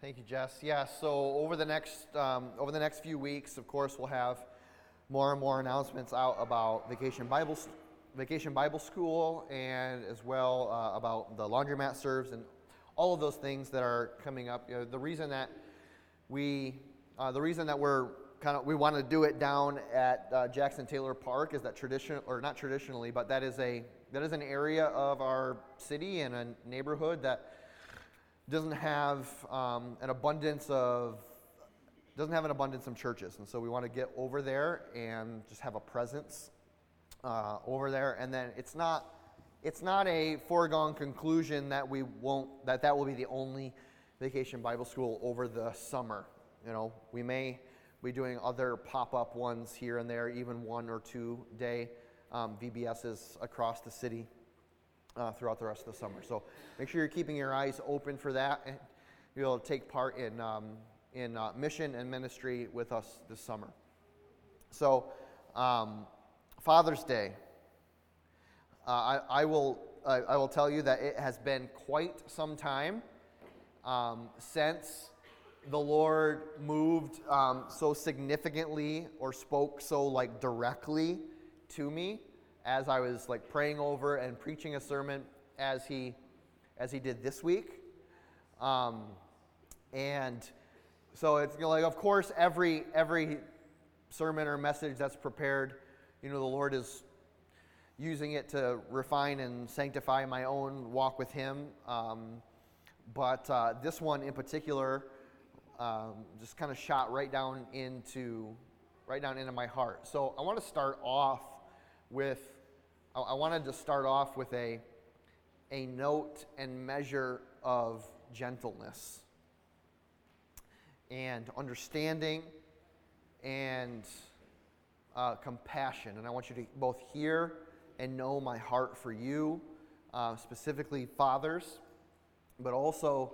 Thank you, Jess. Yeah, so over the next um, over the next few weeks, of course, we'll have more and more announcements out about Vacation Bible Vacation Bible School, and as well uh, about the laundromat serves and all of those things that are coming up. You know, the reason that we uh, the reason that we're kind of we want to do it down at uh, Jackson Taylor Park is that tradition or not traditionally, but that is a that is an area of our city and a neighborhood that doesn't have um, an abundance of doesn't have an abundance of churches, and so we want to get over there and just have a presence uh, over there. And then it's not it's not a foregone conclusion that we won't that that will be the only vacation Bible school over the summer. You know, we may be doing other pop-up ones here and there, even one or two day um, VBSs across the city uh, throughout the rest of the summer. So make sure you're keeping your eyes open for that. And you'll take part in, um, in uh, mission and ministry with us this summer. So, um, Father's Day. Uh, I, I, will, I will tell you that it has been quite some time um, since the Lord moved um, so significantly or spoke so like directly to me as I was like praying over and preaching a sermon as he as he did this week. Um, and so it's you know, like of course every every sermon or message that's prepared, you know, the Lord is using it to refine and sanctify my own walk with Him. Um, but uh, this one in particular um, just kind of shot right down into right down into my heart. So I want to start off with I wanted to start off with a, a note and measure of gentleness and understanding and uh, compassion. And I want you to both hear and know my heart for you, uh, specifically fathers, but also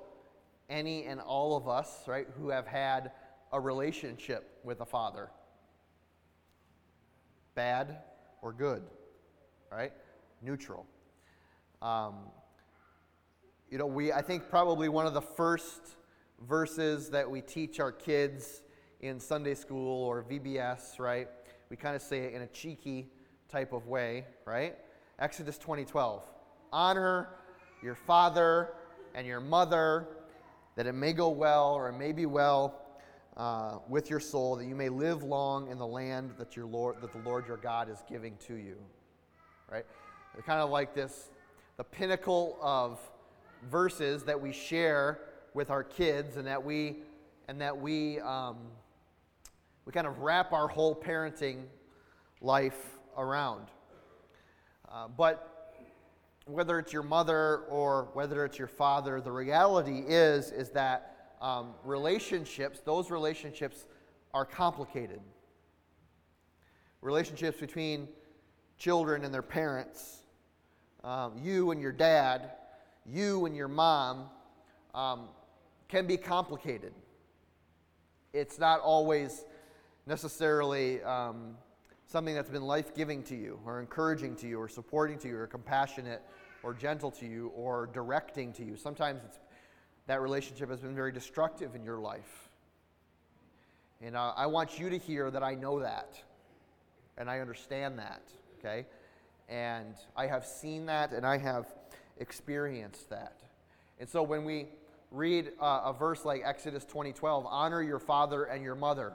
any and all of us, right, who have had a relationship with a father, bad or good right? Neutral. Um, you know, we, I think probably one of the first verses that we teach our kids in Sunday school or VBS, right? We kind of say it in a cheeky type of way, right? Exodus 20:12. Honor your father and your mother, that it may go well or it may be well uh, with your soul, that you may live long in the land that your Lord, that the Lord your God is giving to you right? They're kind of like this the pinnacle of verses that we share with our kids and that we and that we um, we kind of wrap our whole parenting life around. Uh, but whether it's your mother or whether it's your father, the reality is is that um, relationships, those relationships, are complicated. Relationships between children and their parents, um, you and your dad, you and your mom, um, can be complicated. It's not always necessarily um, something that's been life giving to you, or encouraging to you, or supporting to you, or compassionate, or gentle to you, or directing to you. Sometimes that relationship has been very destructive in your life. And uh, I want you to hear that I know that, and I understand that okay? And I have seen that and I have experienced that. And so when we read uh, a verse like Exodus 20:12, honor your father and your mother,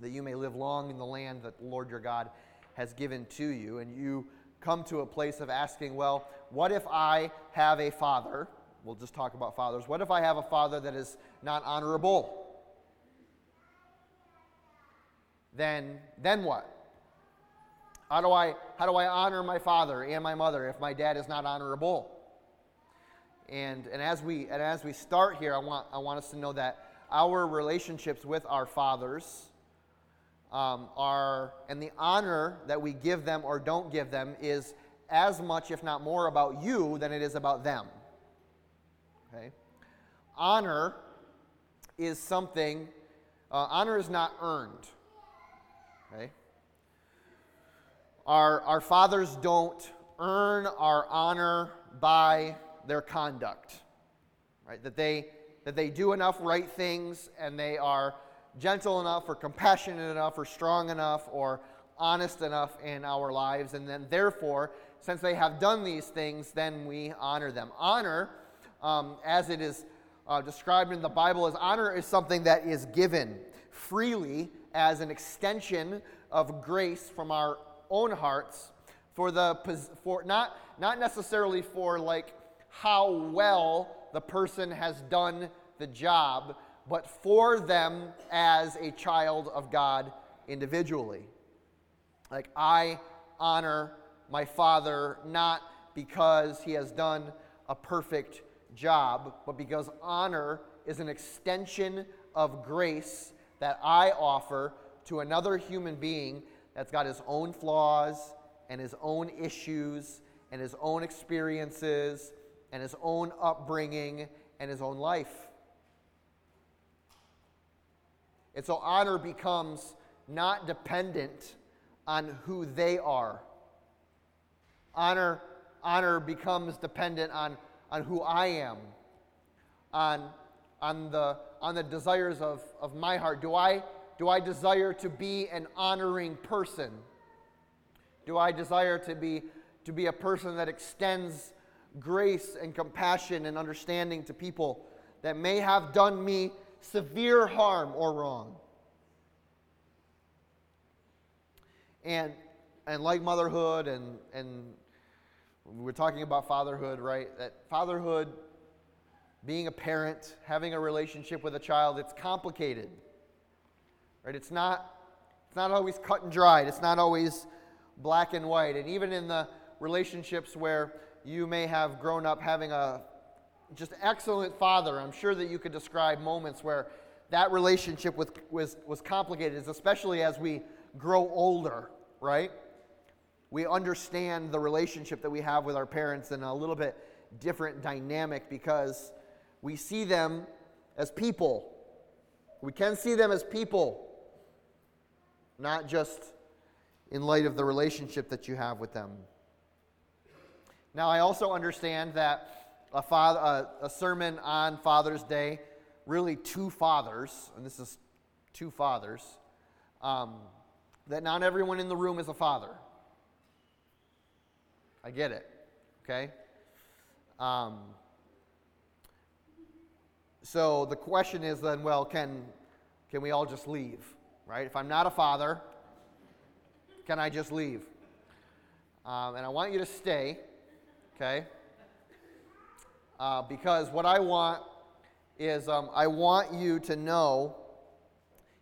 that you may live long in the land that the Lord your God has given to you, and you come to a place of asking, well, what if I have a father? We'll just talk about fathers. What if I have a father that is not honorable? Then, then what? How do I, how do I honor my father and my mother if my dad is not honorable? And, and, as, we, and as we start here, I want, I want us to know that our relationships with our fathers um, are, and the honor that we give them or don't give them is as much, if not more, about you than it is about them. Okay? Honor is something, uh, honor is not earned. Okay? Our, our fathers don't earn our honor by their conduct, right? That they, that they do enough right things and they are gentle enough or compassionate enough or strong enough or honest enough in our lives. And then, therefore, since they have done these things, then we honor them. Honor, um, as it is uh, described in the Bible, is honor is something that is given freely as an extension of grace from our own hearts for the for not not necessarily for like how well the person has done the job, but for them as a child of God individually. Like I honor my father not because he has done a perfect job, but because honor is an extension of grace that I offer to another human being that's got his own flaws and his own issues and his own experiences and his own upbringing and his own life. And so honor becomes not dependent on who they are. Honor, honor becomes dependent on, on who I am, on, on, the, on the desires of, of my heart. Do I, do I desire to be an honoring person? Do I desire to be, to be a person that extends grace and compassion and understanding to people that may have done me severe harm or wrong? And, and like motherhood and, and we're talking about fatherhood, right? That fatherhood, being a parent, having a relationship with a child, it's complicated. Right? It's not, it's not always cut and dried. It's not always black and white. And even in the relationships where you may have grown up having a just excellent father, I'm sure that you could describe moments where that relationship with, was, was complicated, especially as we grow older, right? We understand the relationship that we have with our parents in a little bit different dynamic because we see them as people. We can see them as people not just in light of the relationship that you have with them. Now, I also understand that a, father, a, a sermon on Father's Day, really two fathers, and this is two fathers, um, that not everyone in the room is a father. I get it, okay? Um, so the question is then, well, can, can we all just leave? Right? If I'm not a father, can I just leave? Um, and I want you to stay, okay? Uh, because what I want is um, I want you to know,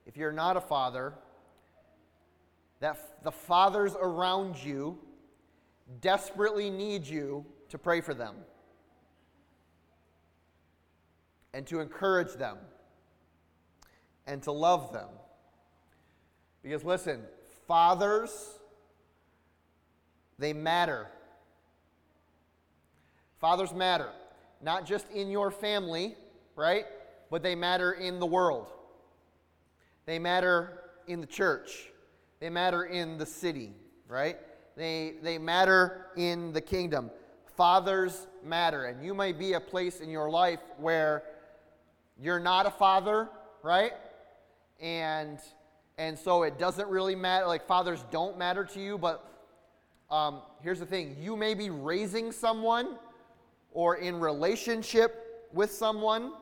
if you're not a father, that f- the fathers around you desperately need you to pray for them and to encourage them and to love them because listen, fathers, they matter. Fathers matter, not just in your family, right? But they matter in the world. They matter in the church. They matter in the city, right? They, they matter in the kingdom. Fathers matter. And you may be a place in your life where you're not a father, right? And and so it doesn't really matter, like fathers don't matter to you, but um, here's the thing. You may be raising someone or in relationship with someone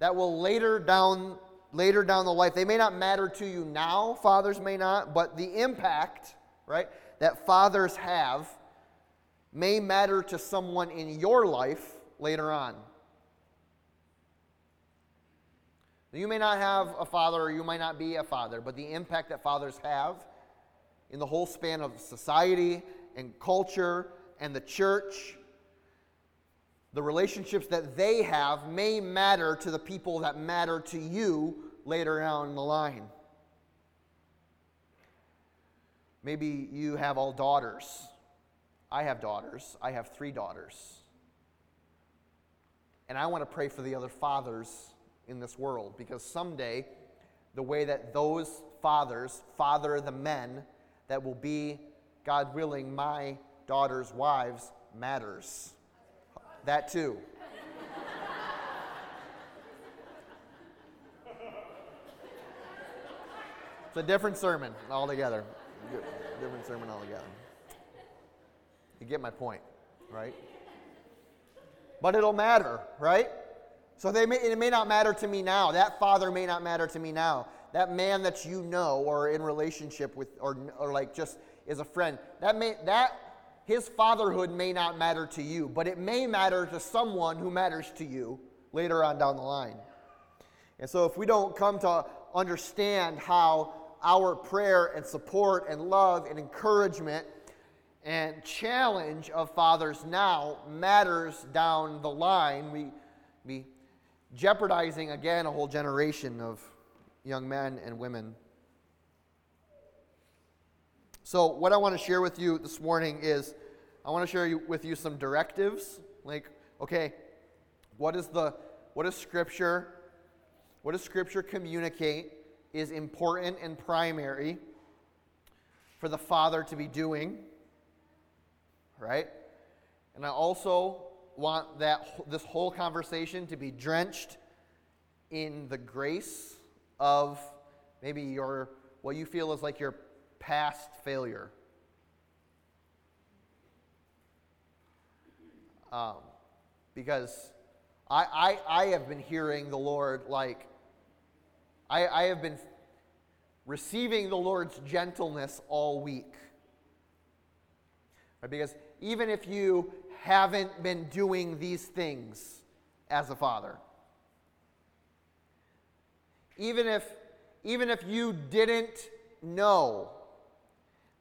that will later down later down the life they may not matter to you now fathers may not but the impact right that fathers have may matter to someone in your life later on You may not have a father or you might not be a father, but the impact that fathers have in the whole span of society and culture and the church, the relationships that they have may matter to the people that matter to you later down the line. Maybe you have all daughters. I have daughters. I have three daughters. And I want to pray for the other fathers in this world because someday the way that those fathers father the men that will be, God willing, my daughter's wives matters. That too. it's a different sermon altogether. Different sermon altogether. You get my point, right? But it'll matter, right? So they may, it may not matter to me now. That father may not matter to me now. That man that you know or in relationship with or, or like just is a friend, that may that his fatherhood may not matter to you, but it may matter to someone who matters to you later on down the line. And so if we don't come to understand how our prayer and support and love and encouragement and challenge of fathers now matters down the line, we be jeopardizing again a whole generation of young men and women. So, what I want to share with you this morning is I want to share with you some directives. Like, okay, what is the what does Scripture what does Scripture communicate is important and primary for the father to be doing? Right? And I also want that this whole conversation to be drenched in the grace of maybe your what you feel is like your past failure. Um, because I, I, I have been hearing the Lord like, I, I have been receiving the Lord's gentleness all week. Right? Because even if you haven't been doing these things as a father, even if, even if you didn't know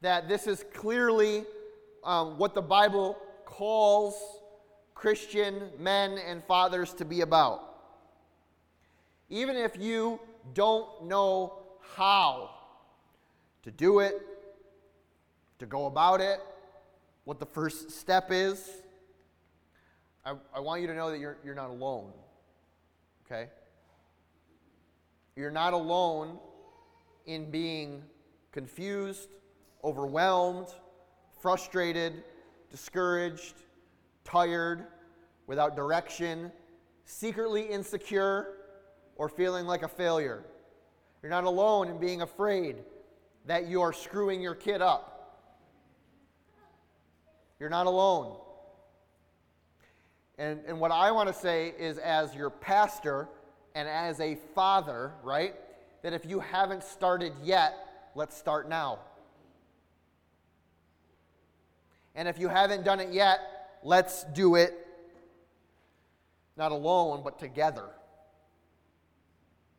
that this is clearly um, what the Bible calls Christian men and fathers to be about. Even if you don't know how to do it, to go about it, what the first step is, I, I want you to know that you're, you're not alone. Okay? You're not alone in being confused, overwhelmed, frustrated, discouraged, tired, without direction, secretly insecure, or feeling like a failure. You're not alone in being afraid that you are screwing your kid up. You're not alone. And, and what I want to say is, as your pastor and as a father, right, that if you haven't started yet, let's start now. And if you haven't done it yet, let's do it not alone, but together.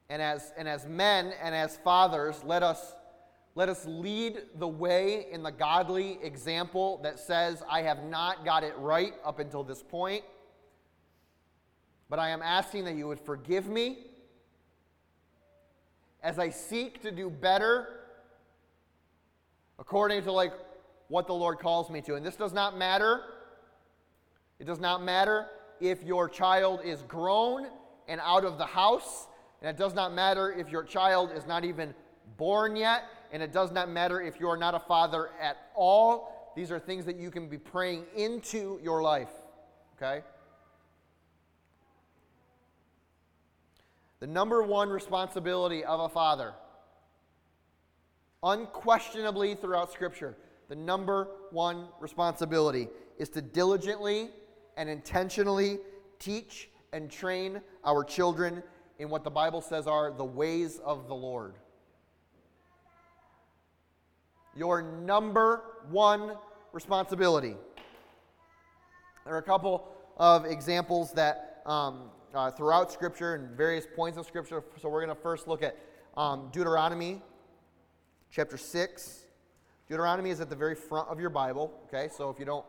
And as, and as men and as fathers, let us, let us lead the way in the godly example that says, I have not got it right up until this point, but I am asking that you would forgive me as I seek to do better according to like what the Lord calls me to. And this does not matter it does not matter if your child is grown and out of the house, and it does not matter if your child is not even born yet, and it does not matter if you are not a father at all. These are things that you can be praying into your life, okay? The number one responsibility of a father, unquestionably throughout Scripture, the number one responsibility is to diligently and intentionally teach and train our children in what the Bible says are the ways of the Lord. Your number one responsibility. There are a couple of examples that um, uh, throughout Scripture and various points of Scripture. So we're going to first look at um, Deuteronomy chapter 6. Deuteronomy is at the very front of your Bible, okay? So if you don't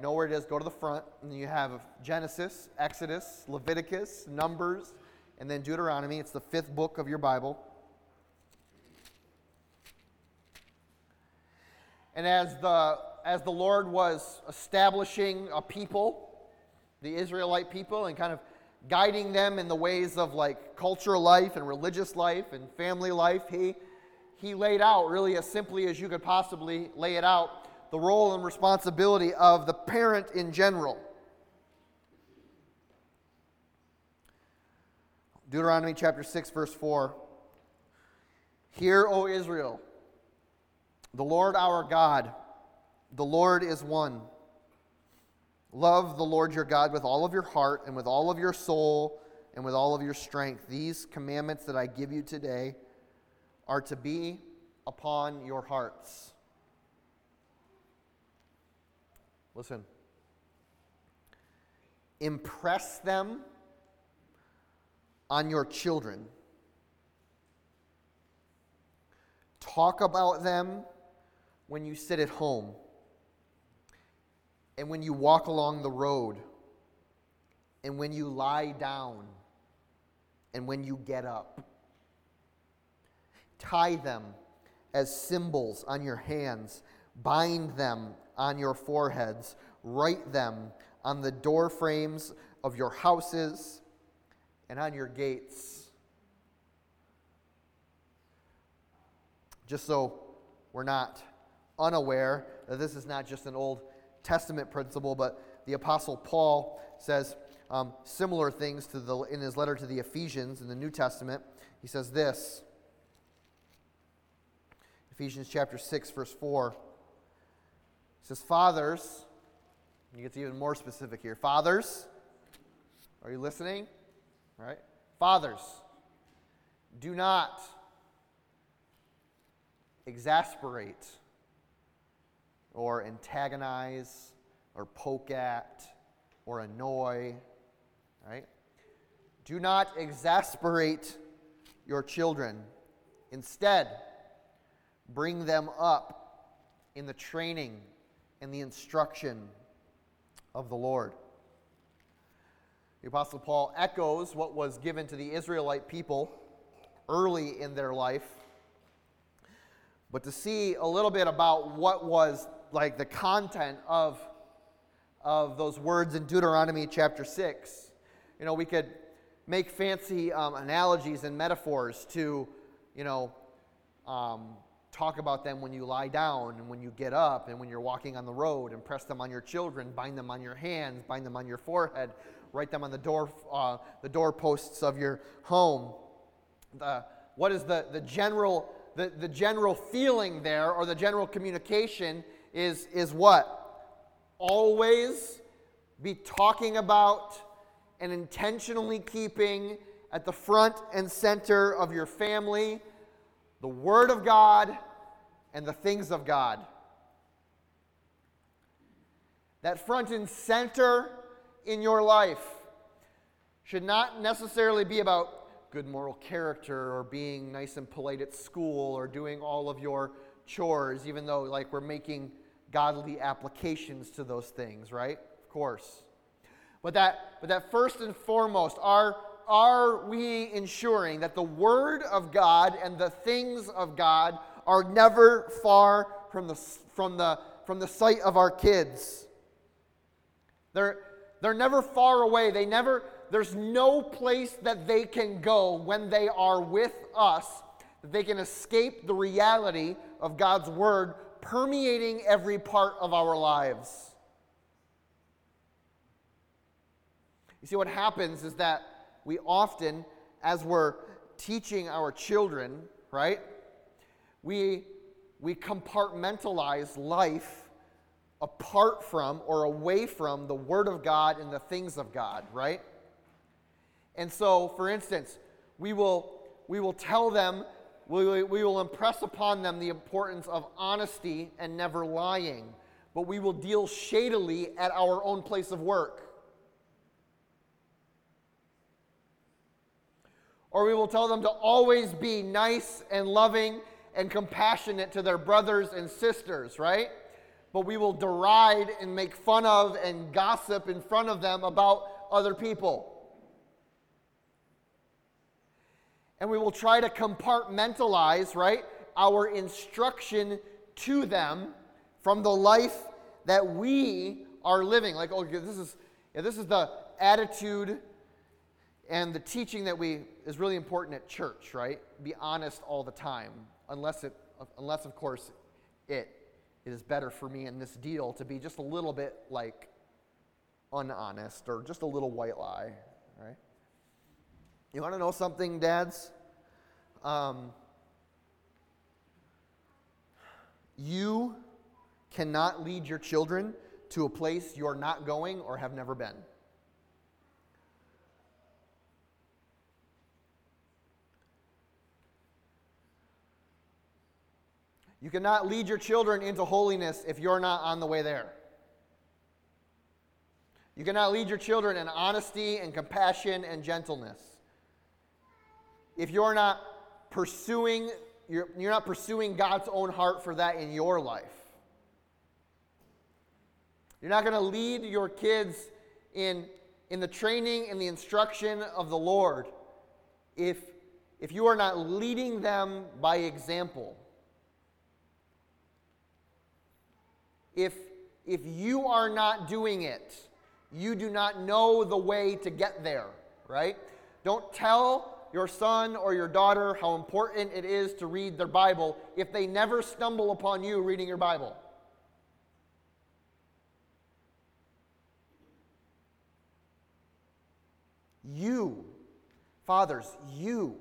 know where it is, go to the front, and you have Genesis, Exodus, Leviticus, Numbers, and then Deuteronomy. It's the fifth book of your Bible. And as the, as the Lord was establishing a people, the Israelite people, and kind of guiding them in the ways of like cultural life and religious life and family life. He, he laid out, really as simply as you could possibly lay it out, the role and responsibility of the parent in general. Deuteronomy chapter 6, verse 4. Hear, O Israel, the Lord our God, the Lord is one. Love the Lord your God with all of your heart and with all of your soul and with all of your strength. These commandments that I give you today are to be upon your hearts. Listen. Impress them on your children. Talk about them when you sit at home and when you walk along the road and when you lie down and when you get up. Tie them as symbols on your hands, bind them on your foreheads, write them on the door frames of your houses and on your gates. Just so we're not unaware that this is not just an Old Testament principle, but the Apostle Paul says um, similar things to the, in his letter to the Ephesians in the New Testament. He says this Ephesians chapter 6, verse 4. He says, Fathers, he gets even more specific here. Fathers, are you listening? All right? Fathers, do not exasperate or antagonize or poke at or annoy, right? Do not exasperate your children. Instead, bring them up in the training and the instruction of the Lord. The Apostle Paul echoes what was given to the Israelite people early in their life. But to see a little bit about what was like the content of, of those words in Deuteronomy chapter 6, you know, we could make fancy um, analogies and metaphors to, you know, um, talk about them when you lie down and when you get up and when you're walking on the road and press them on your children, bind them on your hands, bind them on your forehead, write them on the door, uh, the doorposts of your home. The, what is the, the general the, the general feeling there or the general communication is, is what? Always be talking about and intentionally keeping at the front and center of your family the Word of God and the things of God. That front and center in your life should not necessarily be about good moral character or being nice and polite at school or doing all of your chores, even though, like, we're making godly applications to those things, right? Of course. But that, but that first and foremost, our are we ensuring that the Word of God and the things of God are never far from the, from the, from the sight of our kids? They're, they're never far away. They never, there's no place that they can go when they are with us that they can escape the reality of God's Word permeating every part of our lives. You see, what happens is that we often, as we're teaching our children, right, we, we compartmentalize life apart from or away from the Word of God and the things of God, right? And so, for instance, we will, we will tell them, we, we will impress upon them the importance of honesty and never lying, but we will deal shadily at our own place of work. Or we will tell them to always be nice and loving and compassionate to their brothers and sisters, right? But we will deride and make fun of and gossip in front of them about other people. And we will try to compartmentalize, right, our instruction to them from the life that we are living. Like, oh, this is, yeah, this is the attitude and the teaching that we is really important at church, right? Be honest all the time, unless it, unless of course, it, it is better for me in this deal to be just a little bit like unhonest or just a little white lie, right? You want to know something, dads? Um, you cannot lead your children to a place you're not going or have never been. You cannot lead your children into holiness if you're not on the way there. You cannot lead your children in honesty and compassion and gentleness. If you're not pursuing you're, you're not pursuing God's own heart for that in your life. You're not going to lead your kids in, in the training and the instruction of the Lord if, if you are not leading them by example. If, if you are not doing it, you do not know the way to get there, right? Don't tell your son or your daughter how important it is to read their Bible if they never stumble upon you reading your Bible. You, fathers, you,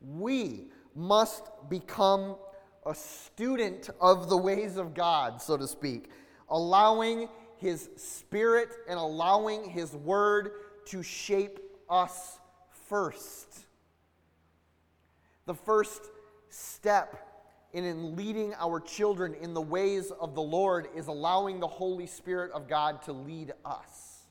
we must become a student of the ways of God, so to speak, allowing His Spirit and allowing His Word to shape us first. The first step in leading our children in the ways of the Lord is allowing the Holy Spirit of God to lead us.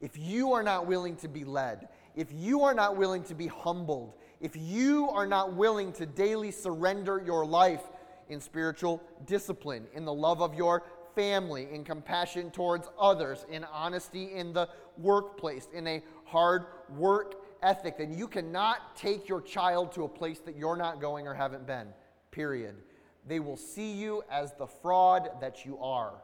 If you are not willing to be led, if you are not willing to be humbled, if you are not willing to daily surrender your life in spiritual discipline, in the love of your family, in compassion towards others, in honesty in the workplace, in a hard work ethic, then you cannot take your child to a place that you're not going or haven't been. Period. They will see you as the fraud that you are.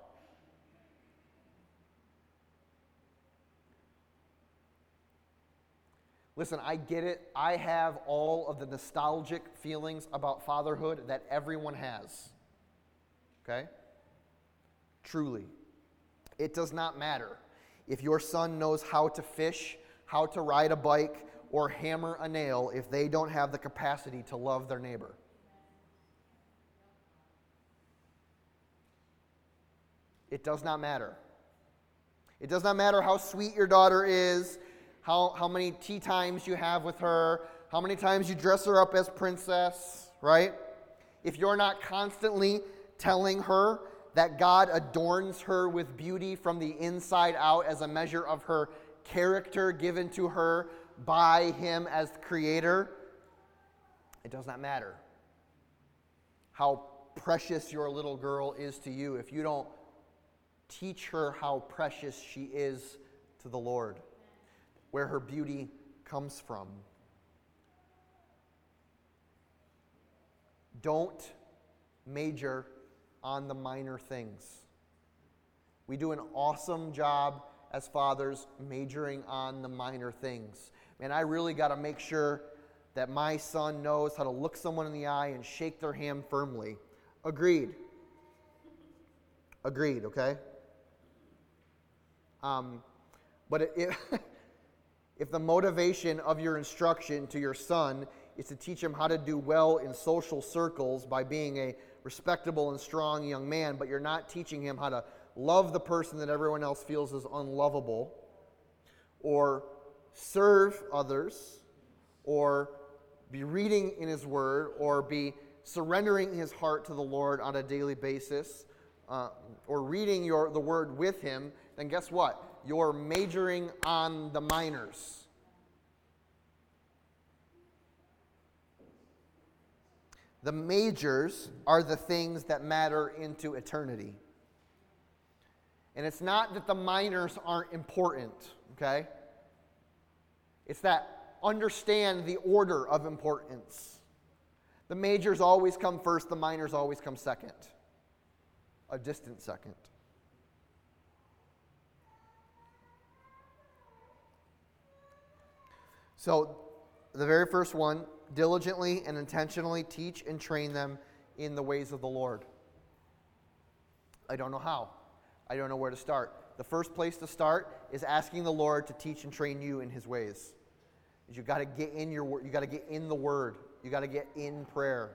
Listen, I get it. I have all of the nostalgic feelings about fatherhood that everyone has. Okay? Truly. It does not matter if your son knows how to fish how to ride a bike or hammer a nail if they don't have the capacity to love their neighbor. It does not matter. It does not matter how sweet your daughter is, how, how many tea times you have with her, how many times you dress her up as princess, right? If you're not constantly telling her that God adorns her with beauty from the inside out as a measure of her character given to her by Him as creator, it does not matter how precious your little girl is to you if you don't teach her how precious she is to the Lord, where her beauty comes from. Don't major on the minor things. We do an awesome job as fathers majoring on the minor things. Man, I really got to make sure that my son knows how to look someone in the eye and shake their hand firmly. Agreed. Agreed, okay? Um, but if, if the motivation of your instruction to your son is to teach him how to do well in social circles by being a respectable and strong young man, but you're not teaching him how to love the person that everyone else feels is unlovable, or serve others, or be reading in His Word, or be surrendering his heart to the Lord on a daily basis, uh, or reading your, the Word with Him, then guess what? You're majoring on the minors. The majors are the things that matter into eternity. And it's not that the minors aren't important, okay? It's that understand the order of importance. The majors always come first, the minors always come second, a distant second. So, the very first one diligently and intentionally teach and train them in the ways of the Lord. I don't know how. I don't know where to start. The first place to start is asking the Lord to teach and train you in his ways. you got to get in your word. You got to get in the word. You got to get in prayer.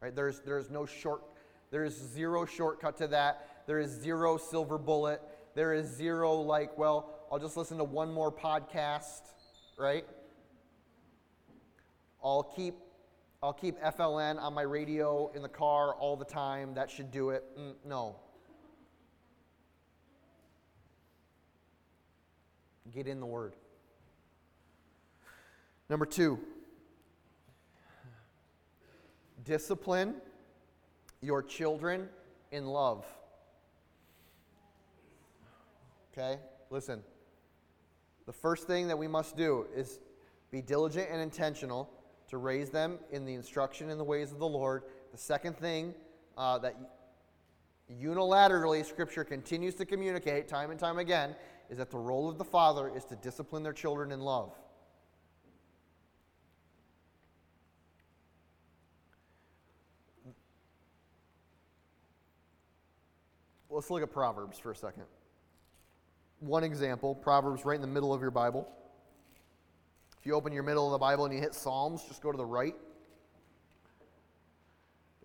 Right? There's there's no short. There is zero shortcut to that. There is zero silver bullet. There is zero like, well, I'll just listen to one more podcast, right? I'll keep I'll keep FLN on my radio in the car all the time. That should do it. Mm, no. Get in the Word. Number two, discipline your children in love. Okay? Listen. The first thing that we must do is be diligent and intentional to raise them in the instruction and the ways of the Lord. The second thing uh, that unilaterally Scripture continues to communicate time and time again is that the role of the father is to discipline their children in love. Let's look at Proverbs for a second. One example, Proverbs right in the middle of your Bible. If you open your middle of the Bible and you hit Psalms, just go to the right.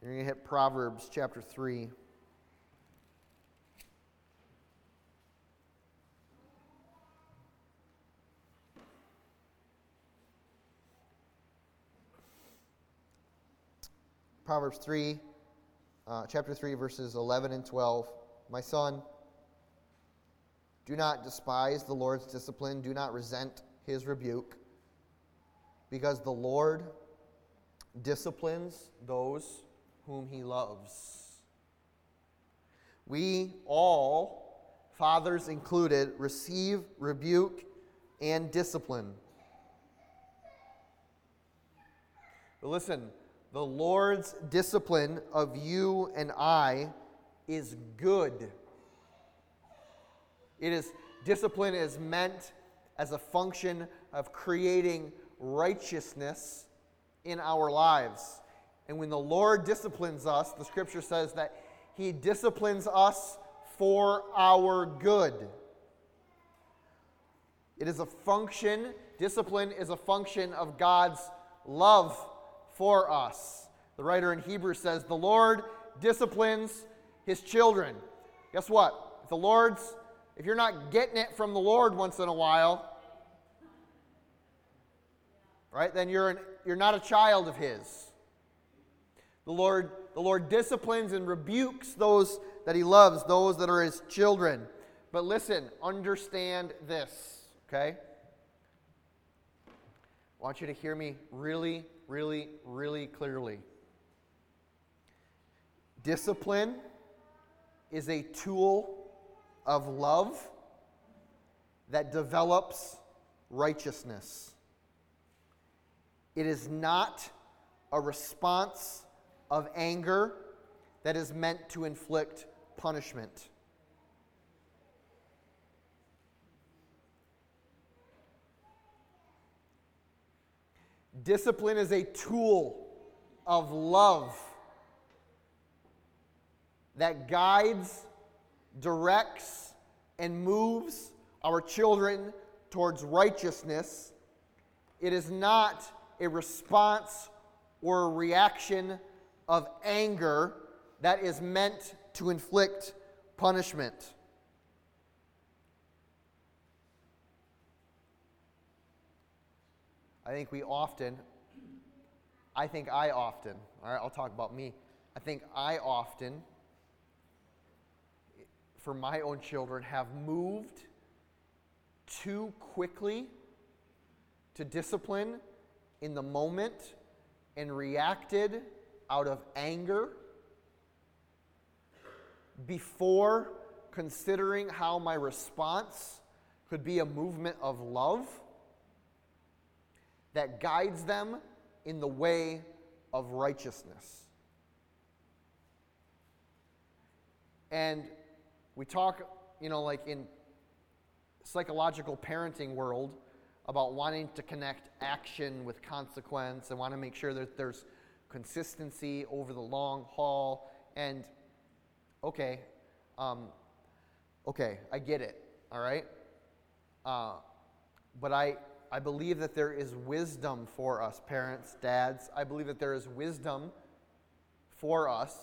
You're going to hit Proverbs chapter 3. Proverbs 3, uh, chapter 3, verses 11 and 12. My son, do not despise the Lord's discipline, do not resent his rebuke, because the Lord disciplines those whom he loves. We all, fathers included, receive rebuke and discipline. But listen, the Lord's discipline of you and I is good. It is discipline is meant as a function of creating righteousness in our lives. And when the Lord disciplines us, the scripture says that he disciplines us for our good. It is a function, discipline is a function of God's love for us. The writer in Hebrews says, The Lord disciplines his children. Guess what? If the Lord's, if you're not getting it from the Lord once in a while, right, then you're, an, you're not a child of his. The Lord, the Lord disciplines and rebukes those that he loves, those that are his children. But listen, understand this, okay? I want you to hear me really really, really clearly. Discipline is a tool of love that develops righteousness. It is not a response of anger that is meant to inflict punishment. Discipline is a tool of love that guides, directs, and moves our children towards righteousness. It is not a response or a reaction of anger that is meant to inflict punishment. I think we often, I think I often, all right, I'll talk about me. I think I often, for my own children, have moved too quickly to discipline in the moment and reacted out of anger before considering how my response could be a movement of love that guides them in the way of righteousness. And we talk, you know, like in psychological parenting world about wanting to connect action with consequence and want to make sure that there's consistency over the long haul. And okay, um, okay, I get it. All right, uh, but I I believe that there is wisdom for us, parents, dads. I believe that there is wisdom for us,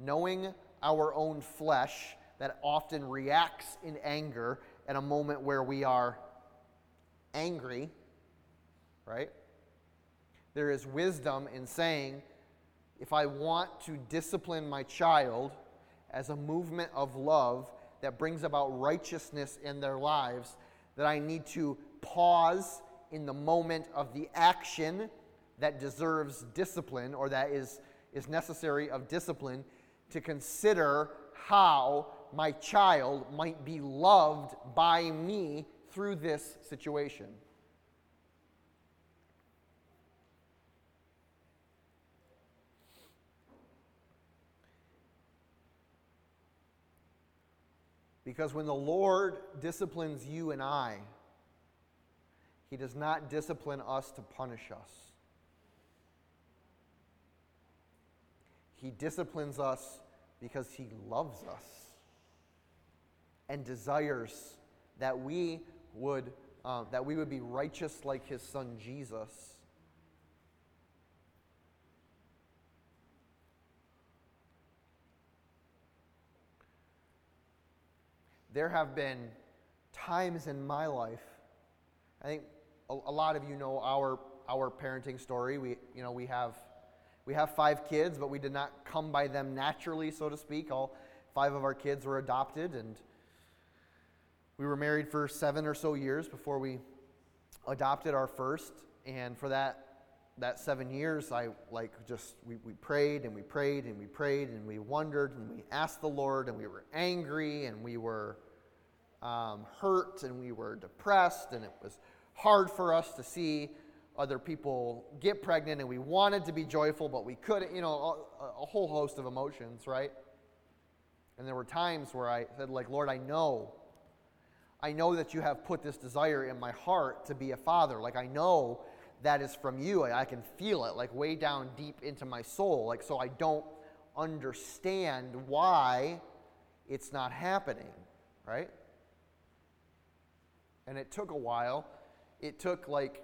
knowing our own flesh that often reacts in anger at a moment where we are angry, right? There is wisdom in saying, if I want to discipline my child as a movement of love that brings about righteousness in their lives, that I need to pause in the moment of the action that deserves discipline or that is, is necessary of discipline to consider how my child might be loved by me through this situation. Because when the Lord disciplines you and I, He does not discipline us to punish us. He disciplines us because He loves us and desires that we would, uh, that we would be righteous like His Son Jesus. There have been times in my life, I think a, a lot of you know our, our parenting story. We, you know, we have, we have five kids, but we did not come by them naturally, so to speak. All five of our kids were adopted, and we were married for seven or so years before we adopted our first. And for that, that seven years, I like just, we, we prayed and we prayed and we prayed and we wondered and we asked the Lord and we were angry and we were um, hurt and we were depressed and it was hard for us to see other people get pregnant and we wanted to be joyful but we couldn't you know a, a, whole host of emotions right? And there were times where i said like lord i know. I know that you have put this desire in my heart to be a father. Like i know that is from you. I, I can feel it like way down deep into my soul. Like so i don't understand why it's not happening right? And it took a while. It took like,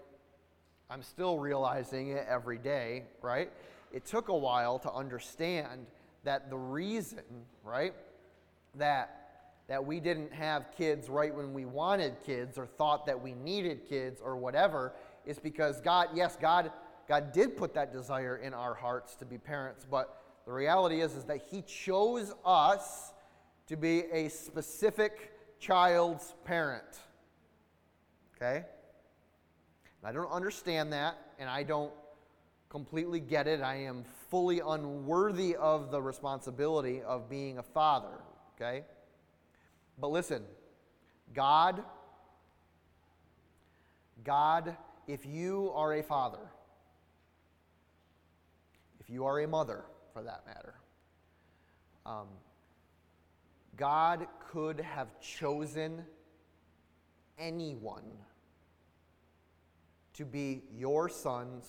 I'm still realizing it every day, right? It took a while to understand that the reason, right, that that we didn't have kids right when we wanted kids or thought that we needed kids or whatever is because God, yes, God God did put that desire in our hearts to be parents, but the reality is is that he chose us to be a specific child's parent. Okay? I don't understand that, and I don't completely get it. I am fully unworthy of the responsibility of being a father. Okay? But listen, God, God, if you are a father, if you are a mother, for that matter, um, God could have chosen anyone to be your son's,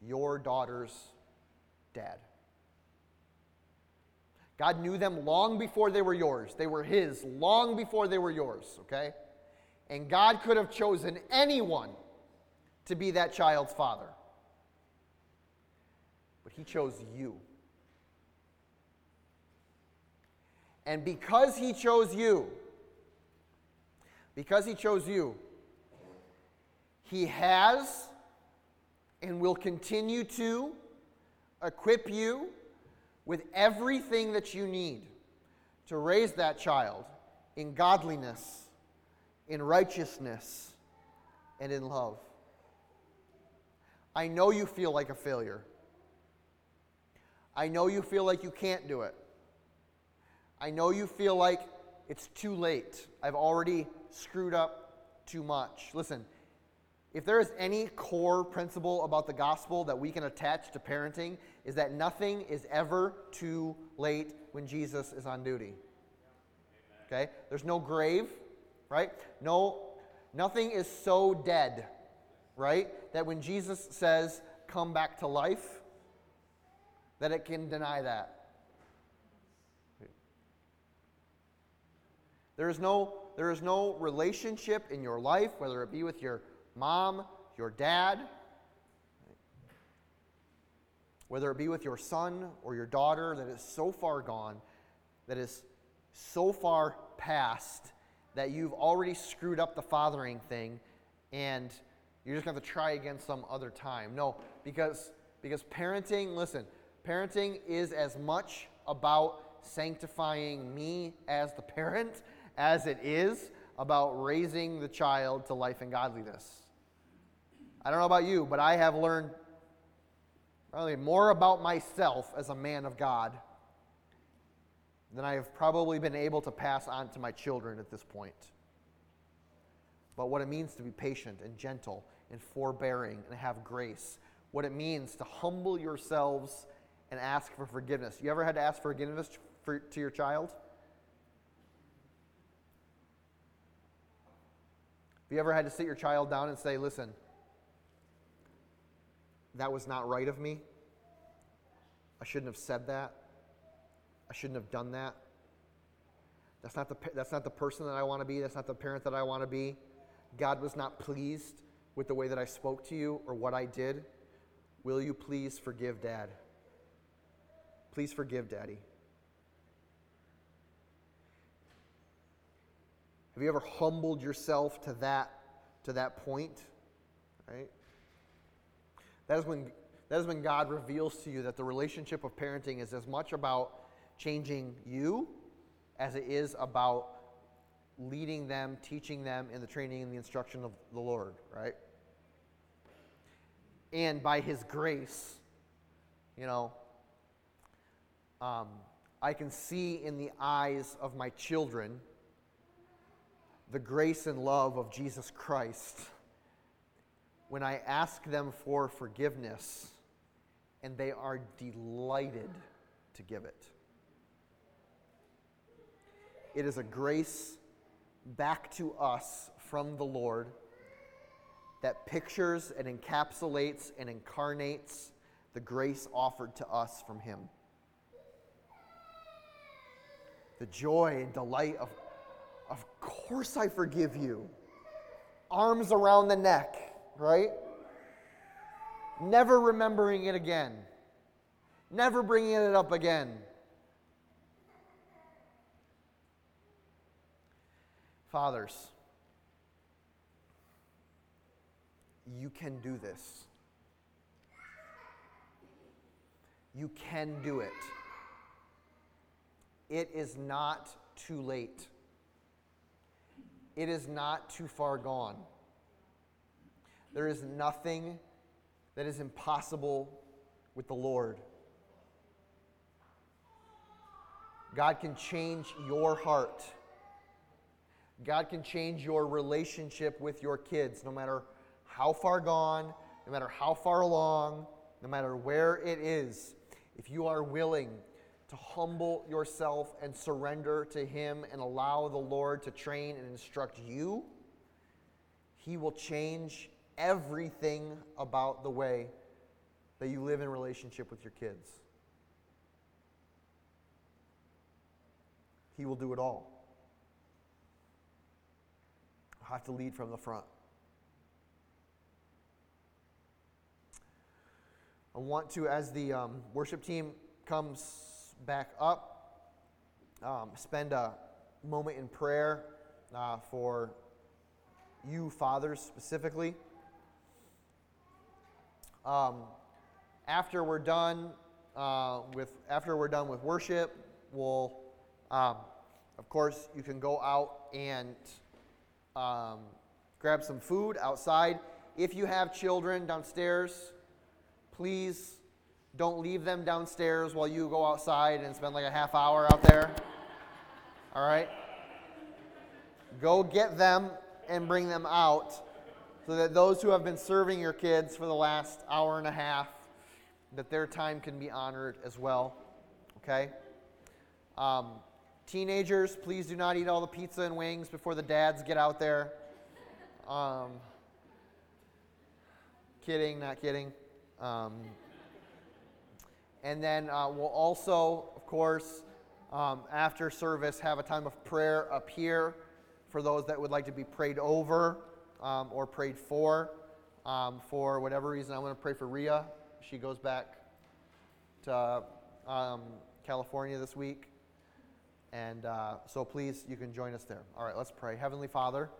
your daughter's dad. God knew them long before they were yours. They were His long before they were yours, okay? And God could have chosen anyone to be that child's father. But He chose you. And because He chose you, because He chose you, He has and will continue to equip you with everything that you need to raise that child in godliness, in righteousness, and in love. I know you feel like a failure. I know you feel like you can't do it. I know you feel like it's too late. I've already screwed up too much. Listen, if there is any core principle about the gospel that we can attach to parenting, is that nothing is ever too late when Jesus is on duty. Okay? There's no grave, right? No, nothing is so dead, right? That when Jesus says, come back to life, that it can deny that. There is no, there is no relationship in your life, whether it be with your mom, your dad, whether it be with your son or your daughter that is so far gone, that is so far past that you've already screwed up the fathering thing and you're just going to have to try again some other time. No, because because parenting, listen, parenting is as much about sanctifying me as the parent as it is about raising the child to life and godliness. I don't know about you, but I have learned probably more about myself as a man of God than I have probably been able to pass on to my children at this point. But what it means to be patient and gentle and forbearing and have grace, what it means to humble yourselves and ask for forgiveness. You ever had to ask for forgiveness for, to your child? Have you ever had to sit your child down and say, listen, that was not right of me? I shouldn't have said that. I shouldn't have done that. That's not the, that's not the person that I want to be. That's not the parent that I want to be. God was not pleased with the way that I spoke to you or what I did. Will you please forgive dad? Please forgive daddy. Have you ever humbled yourself to that, to that point? Right? That is, when, that is when God reveals to you that the relationship of parenting is as much about changing you as it is about leading them, teaching them in the training and the instruction of the Lord, right? And by His grace, you know, um, I can see in the eyes of my children the grace and love of Jesus Christ when I ask them for forgiveness and they are delighted to give it. It is a grace back to us from the Lord that pictures and encapsulates and incarnates the grace offered to us from Him. The joy and delight of of course I forgive you. Arms around the neck, right? Never remembering it again. Never bringing it up again. Fathers, you can do this. You can do it. It is not too late it is not too far gone. There is nothing that is impossible with the Lord. God can change your heart. God can change your relationship with your kids, no matter how far gone, no matter how far along, no matter where it is. If you are willing to humble yourself and surrender to Him and allow the Lord to train and instruct you, He will change everything about the way that you live in relationship with your kids. He will do it all. I have to lead from the front. I want to, as the um, worship team comes back up, um, spend a moment in prayer uh, for you fathers specifically. Um, after we're done uh, with after we're done with worship, we'll um, of course you can go out and um, grab some food outside. If you have children downstairs, please don't leave them downstairs while you go outside and spend like a half hour out there. All right? Go get them and bring them out so that those who have been serving your kids for the last hour and a half that their time can be honored as well. Okay? Um, teenagers, please do not eat all the pizza and wings before the dads get out there. Um, kidding, not kidding. Um, and then uh, we'll also, of course, um, after service, have a time of prayer up here for those that would like to be prayed over um, or prayed for, um, for whatever reason, I want to pray for Ria. She goes back to um, California this week. And uh, so please, you can join us there. All right, let's pray. Heavenly Father,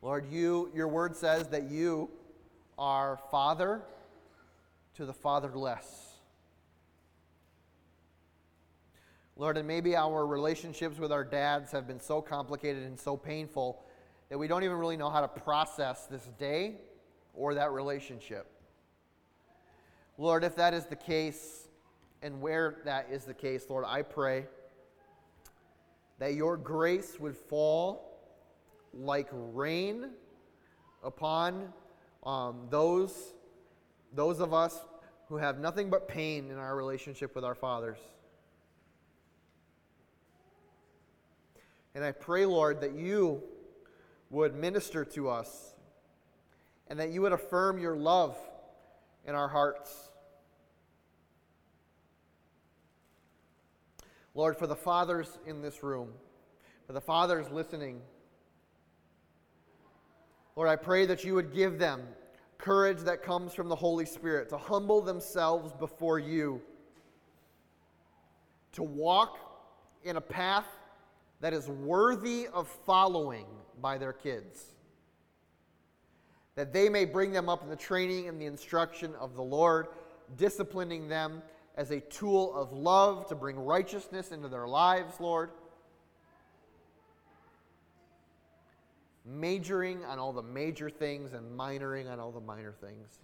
Lord, you, your word says that you are Father to the fatherless. Lord, and maybe our relationships with our dads have been so complicated and so painful that we don't even really know how to process this day or that relationship. Lord, if that is the case, and where that is the case, Lord, I pray that your grace would fall like rain upon um, those, those of us who have nothing but pain in our relationship with our fathers. And I pray, Lord, that you would minister to us and that you would affirm your love in our hearts. Lord, for the fathers in this room, for the fathers listening, Lord, I pray that you would give them courage that comes from the Holy Spirit to humble themselves before you, to walk in a path that is worthy of following by their kids. That they may bring them up in the training and the instruction of the Lord, disciplining them as a tool of love to bring righteousness into their lives, Lord. Majoring on all the major things and minoring on all the minor things.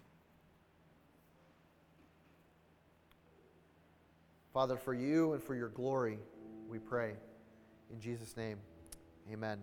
Father, for you and for your glory, we pray. In Jesus' name, amen.